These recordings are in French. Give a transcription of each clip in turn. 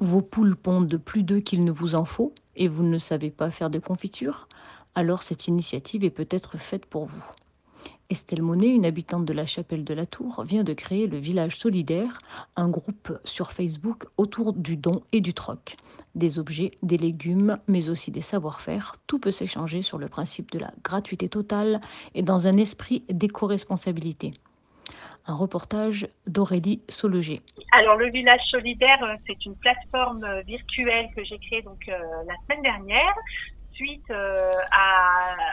Vos poules pondent de plus d'œufs qu'il ne vous en faut et vous ne savez pas faire de confiture Alors cette initiative est peut-être faite pour vous. Estelle Monet, une habitante de la chapelle de la Tour, vient de créer le Village Solidaire, un groupe sur Facebook autour du don et du troc. Des objets, des légumes, mais aussi des savoir-faire, tout peut s'échanger sur le principe de la gratuité totale et dans un esprit d'éco-responsabilité. Un reportage d'Aurélie Sologer. Alors le village solidaire, euh, c'est une plateforme euh, virtuelle que j'ai créée donc euh, la semaine dernière suite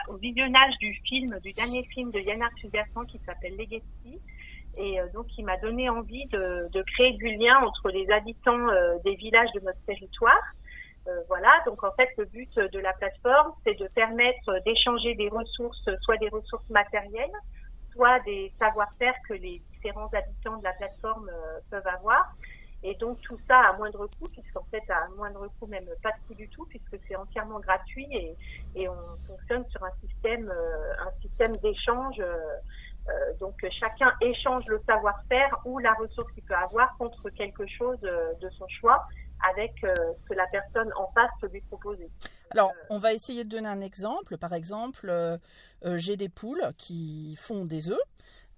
au visionnage du film, du dernier film de Yann Arthus qui s'appelle Legacy. Et donc, il m'a donné envie de, créer du lien entre les habitants des villages de notre territoire. voilà, donc en fait, le but de la plateforme, c'est de permettre d'échanger des ressources, soit des ressources matérielles, soit des savoir-faire que les différents habitants de la plateforme euh, peuvent avoir. Et donc tout ça à moindre coût, puisqu'en fait à moindre coût, même pas de coût du tout, puisque c'est entièrement gratuit et, et, on fonctionne sur un système, euh, un système d'échange. Euh, donc chacun échange le savoir-faire ou la ressource qu'il peut avoir contre quelque chose de son choix avec ce que la personne en face peut lui proposer. Alors, on va essayer de donner un exemple. Par exemple, euh, euh, j'ai des poules qui font des œufs.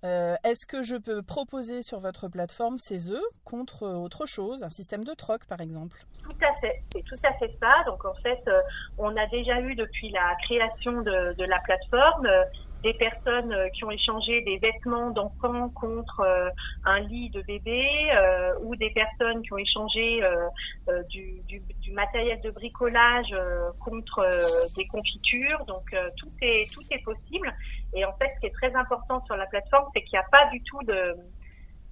Euh, est-ce que je peux proposer sur votre plateforme ces œufs contre autre chose, un système de troc par exemple? Tout à fait, c'est tout à fait ça. Donc en fait, on a déjà eu depuis la création de, de la plateforme des personnes euh, qui ont échangé des vêtements d'enfants contre euh, un lit de bébé euh, ou des personnes qui ont échangé du, du, du, matériel de bricolage contre des confitures. Donc tout est tout est possible. Et en fait, ce qui est très important sur la plateforme, c'est qu'il n'y a pas du tout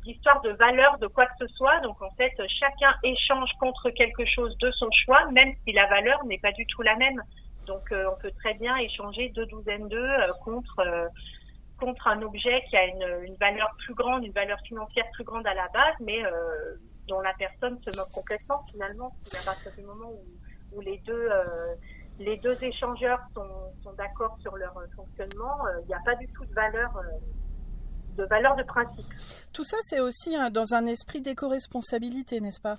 d'histoire de valeur de quoi que ce soit. Donc en fait, chacun échange contre quelque chose de son choix, même si la valeur n'est pas du tout la même. Donc euh, on peut très bien échanger deux douzaines d'œufs euh, contre euh, contre un objet qui a une, une, valeur plus grande, une valeur financière plus grande à la base, mais dont la personne se moque complètement finalement. À partir du moment où, où les deux les deux échangeurs sont, sont d'accord sur leur fonctionnement, il n'y a pas du tout de valeur de valeur de principe. Tout ça, c'est aussi dans un esprit d'éco-responsabilité, n'est-ce pas?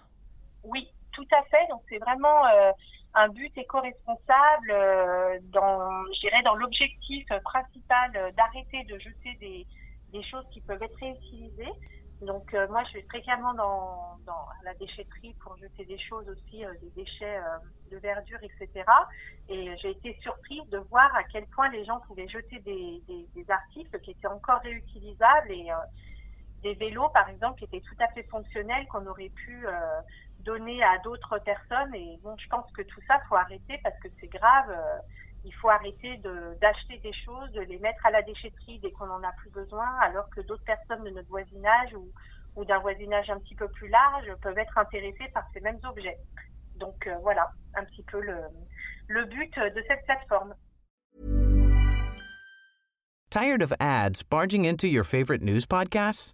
Oui, tout à fait. Donc c'est vraiment un but éco-responsable euh, dans, dans l'objectif principal d'arrêter de jeter des, des, choses qui peuvent être réutilisées. Donc euh, moi, je vais fréquemment dans, dans, la déchetterie pour jeter des choses aussi, euh, des déchets de verdure, etc. Et j'ai été surprise de voir à quel point les gens pouvaient jeter des, des, des articles qui étaient encore réutilisables et des vélos, par exemple, qui étaient tout à fait fonctionnels, qu'on aurait pu donner à d'autres personnes. Et bon, je pense que tout ça, faut arrêter parce que c'est grave. Euh, il faut arrêter d'acheter des choses, de les mettre à la déchetterie dès qu'on n'en a plus besoin, alors que d'autres personnes de notre voisinage ou, ou d'un voisinage un petit peu plus large peuvent être intéressées par ces mêmes objets. Donc euh, voilà, un petit peu le, le but de cette plateforme. Tired of ads barging into your favorite news podcasts?